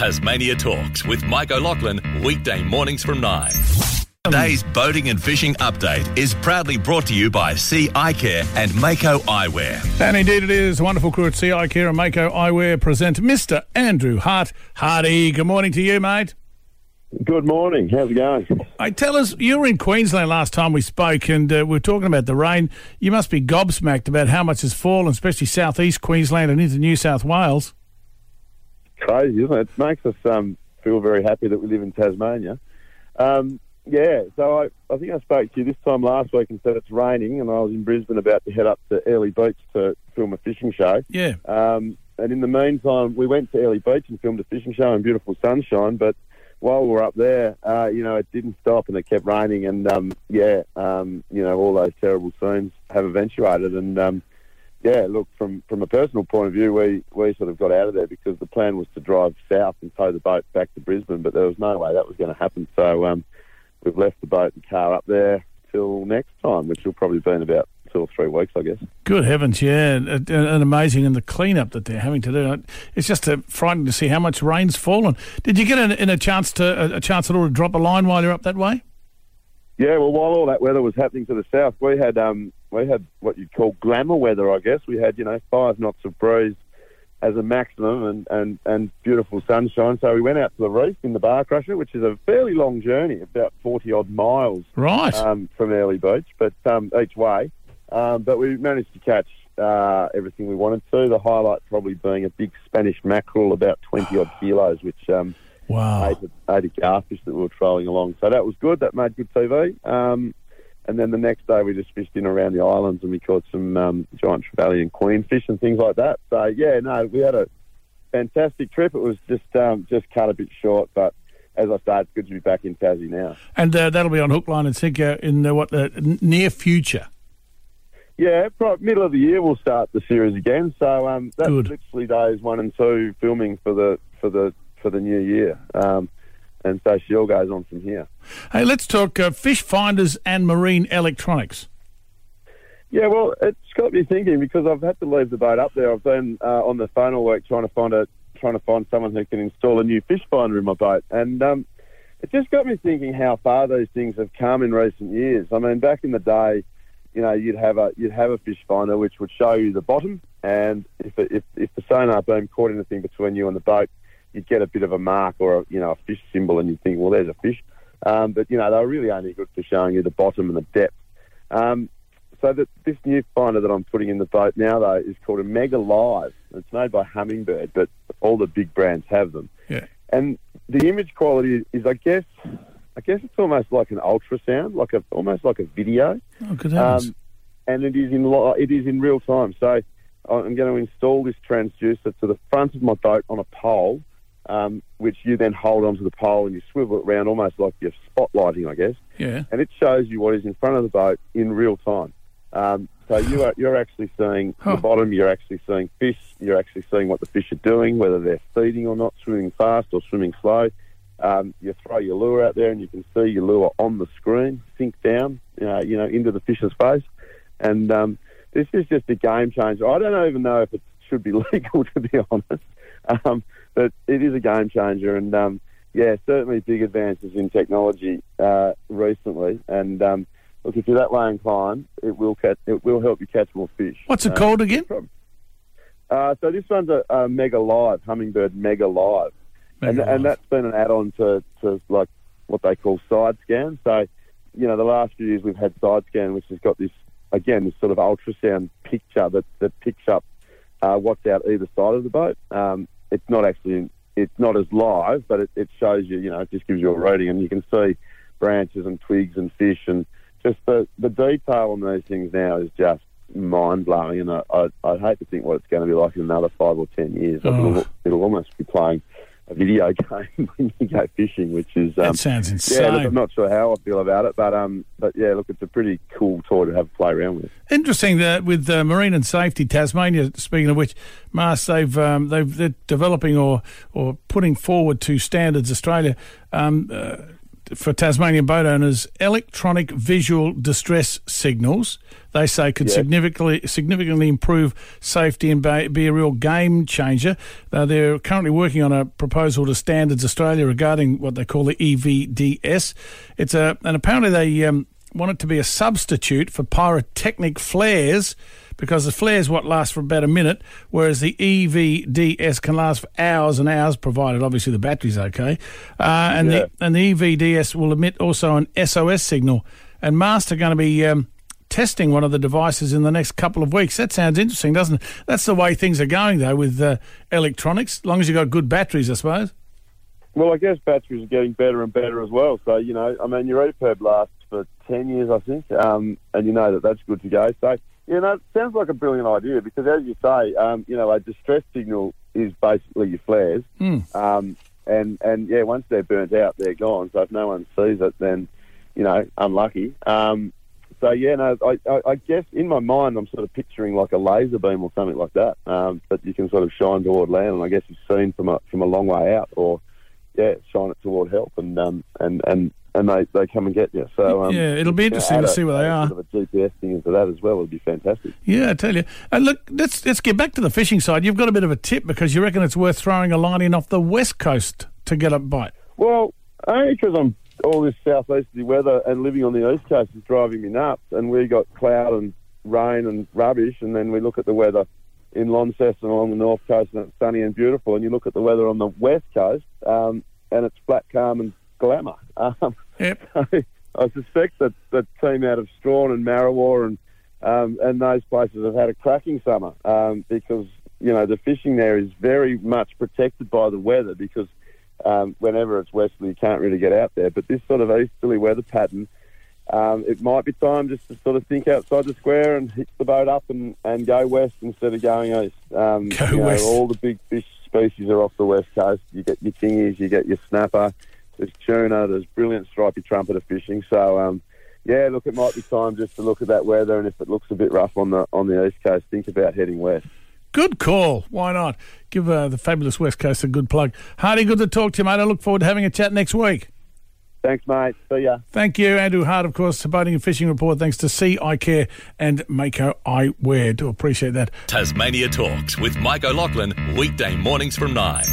Tasmania Talks with Mike O'Loughlin, weekday mornings from 9. Today's boating and fishing update is proudly brought to you by Sea Eye Care and Mako Eyewear. And indeed it is. A wonderful crew at Sea CI Care and Mako Eyewear present Mr. Andrew Hart. Hardy, good morning to you, mate. Good morning. How's it going? Hey, tell us, you were in Queensland last time we spoke and uh, we were talking about the rain. You must be gobsmacked about how much has fallen, especially southeast Queensland and into New South Wales. Crazy, isn't it? It makes us um, feel very happy that we live in Tasmania. Um, yeah, so I, I think I spoke to you this time last week and said it's raining, and I was in Brisbane about to head up to Airlie Beach to film a fishing show. Yeah. Um, and in the meantime, we went to Airlie Beach and filmed a fishing show in beautiful sunshine. But while we were up there, uh, you know, it didn't stop and it kept raining. And um, yeah, um, you know, all those terrible scenes have eventuated. And um, yeah, look, from from a personal point of view, we we sort of got out of there because the plan was to drive south and tow the boat back to Brisbane, but there was no way that was going to happen. So um, we've left the boat and car up there till next time, which will probably be in about two or three weeks, I guess. Good heavens, yeah, and, and- amazing, and the cleanup that they're having to do. It's just uh, frightening to see how much rain's fallen. Did you get in, in a chance to a chance at all to drop a line while you're up that way? Yeah, well, while all that weather was happening to the south, we had um, we had what you'd call glamour weather, I guess. We had you know five knots of breeze as a maximum and, and, and beautiful sunshine. So we went out to the reef in the Bar Crusher, which is a fairly long journey, about forty odd miles Right. um, from Airlie Beach, but um, each way. Um, but we managed to catch uh, everything we wanted to. The highlight probably being a big Spanish mackerel, about twenty odd kilos, which um, wow. ate, a, ate a garfish that we were trolling along. So that was good. That made good TV. Um, and then the next day we just fished in around the islands and we caught some um, giant trevally and queenfish and things like that. So yeah, no, we had a fantastic trip. It was just um, just cut a bit short, but as I say, it's good to be back in Tassie now. And uh, that'll be on hook, line, and sinker in the, what the near future. Yeah, probably middle of the year we'll start the series again. So um, that's Good. literally days one and two filming for the for the for the new year. Um, and so she all goes on from here. Hey, let's talk uh, fish finders and marine electronics. Yeah, well, it's got me thinking because I've had to leave the boat up there. I've been uh, on the phone all week trying to find a trying to find someone who can install a new fish finder in my boat, and um, it just got me thinking how far those things have come in recent years. I mean, back in the day, you know, you'd have a you'd have a fish finder which would show you the bottom, and if it, if if the sonar beam caught anything between you and the boat, you'd get a bit of a mark or a, you know a fish symbol, and you'd think, well, there's a fish. Um, but you know, they were really only good for showing you the bottom and the depth. Um, so that this new finder that I'm putting in the boat now, though, is called a Mega Live. It's made by Humminbird, but all the big brands have them. Yeah. And the image quality is, I guess, I guess it's almost like an ultrasound, like a almost like a video. Oh, good. Um, and it is in lo- it is in real time. So I'm going to install this transducer to the front of my boat on a pole, um, which you then hold onto the pole and you swivel it around almost like you're spotlighting, I guess. yeah. And it shows you what is in front of the boat in real time. Um, so you are you're actually seeing Huh. the bottom. You're actually seeing fish. You're actually seeing what the fish are doing, whether they're feeding or not, swimming fast or swimming slow. Um, you throw your lure out there, and you can see your lure on the screen sink down, uh, you know, into the fish's face. And um, this is just a game changer. I don't even know if it should be legal, to be honest, um, but it is a game changer. And um, yeah, certainly big advances in technology uh, recently. And um, look, if you're that way inclined, it will catch, it will help you catch more fish. What's it Uh, called again? uh, so this one's a, a Mega Live, Humminbird Mega Live, and Mega and Live. that's been an add-on to, to like what they call side scan. So, you know, the last few years we've had side scan, which has got this again this sort of ultrasound picture that that picks up uh, what's out either side of the boat. Um, it's not actually it's not as live, but it, it shows you, you know, it just gives you a reading, and you can see branches and twigs and fish, and just the the detail on these things now is just mind blowing, and I, I I hate to think what it's going to be like in another five or ten years. Oh. It'll, it'll almost be playing a video game when you go fishing, which is um, that sounds yeah. insane. Look, I'm not sure how I feel about it, but um, but yeah, look, it's a pretty cool toy to have a play around with. Interesting that with uh, Marine and Safety Tasmania. Speaking of which, MAST, they've um, they've they're developing or or putting forward to Standards Australia um, uh, for Tasmanian boat owners, electronic visual distress signals. They say could significantly significantly improve safety and be, be a real game changer. Uh, they're currently working on a proposal to Standards Australia regarding what they call the EVDS. It's a and apparently they um, want it to be a substitute for pyrotechnic flares because the flare is what lasts for about a minute, whereas the EVDS can last for hours and hours, provided obviously the battery's okay. Uh, and Yeah. the and the EVDS will emit also an SOS signal. And MAST are going to be um, testing one of the devices in the next couple of weeks. That sounds interesting, doesn't it? That's the way things are going though with uh, electronics. As long as you've got good batteries, I suppose. Well, I guess batteries are getting better and better as well. So, you know, I mean, your EPIRB lasts for 10 years, I think, um, and you know that that's good to go. So, you know, it sounds like a brilliant idea because, as you say, um, you know, a distress signal is basically your flares. Mm. Um, and, and, yeah, once they're burnt out, they're gone. So if no one sees it, then, you know, unlucky. Um, so, yeah, no, I, I, I guess in my mind, I'm sort of picturing like a laser beam or something like that um, that you can sort of shine toward land. And I guess it's seen from a, from a long way out or, yeah, shine it toward help, and um, and and and they, they come and get you. So um, Yeah, it'll be you know, interesting to see where they are. Sort of a GPS thing into that as well would be fantastic. Yeah, I tell you. And look, let's let's get back to the fishing side. You've got a bit of a tip because you reckon it's worth throwing a line in off the west coast to get a bite. Well, only because I'm all this southeasterly weather and living on the east coast is driving me nuts, and we got cloud and rain and rubbish, and then we look at the weather in Launceston along the north coast, and it's sunny and beautiful, and you look at the weather on the west coast, um, and it's flat, calm, and glamour. Um, Yep. I suspect that the team out of Strahan and Marrawah and um, and those places have had a cracking summer um, because you know the fishing there is very much protected by the weather because um, whenever it's westerly you can't really get out there. But this sort of easterly weather pattern, um, it might be time just to sort of think outside the square and hitch the boat up and, and go west instead of going east. Um, Go you know, west. all the big fish species are off the west coast. You get your kingies, you get your snapper, there's tuna, there's brilliant stripy trumpeter fishing. So, um, yeah, look, it might be time just to look at that weather, and if it looks a bit rough on the on the east coast, think about heading west. Good call. Why not? Give uh, the fabulous West Coast a good plug. Hardy, good to talk to you, mate. I look forward to having a chat next week. Thanks, mate. See ya. Thank you, Andrew Hart, of course, for Boating and Fishing Report. Thanks to Sea Eye Care and Mako Eyewear. Do appreciate that. Tasmania Talks with Mike O'Loughlin, weekday mornings from 9.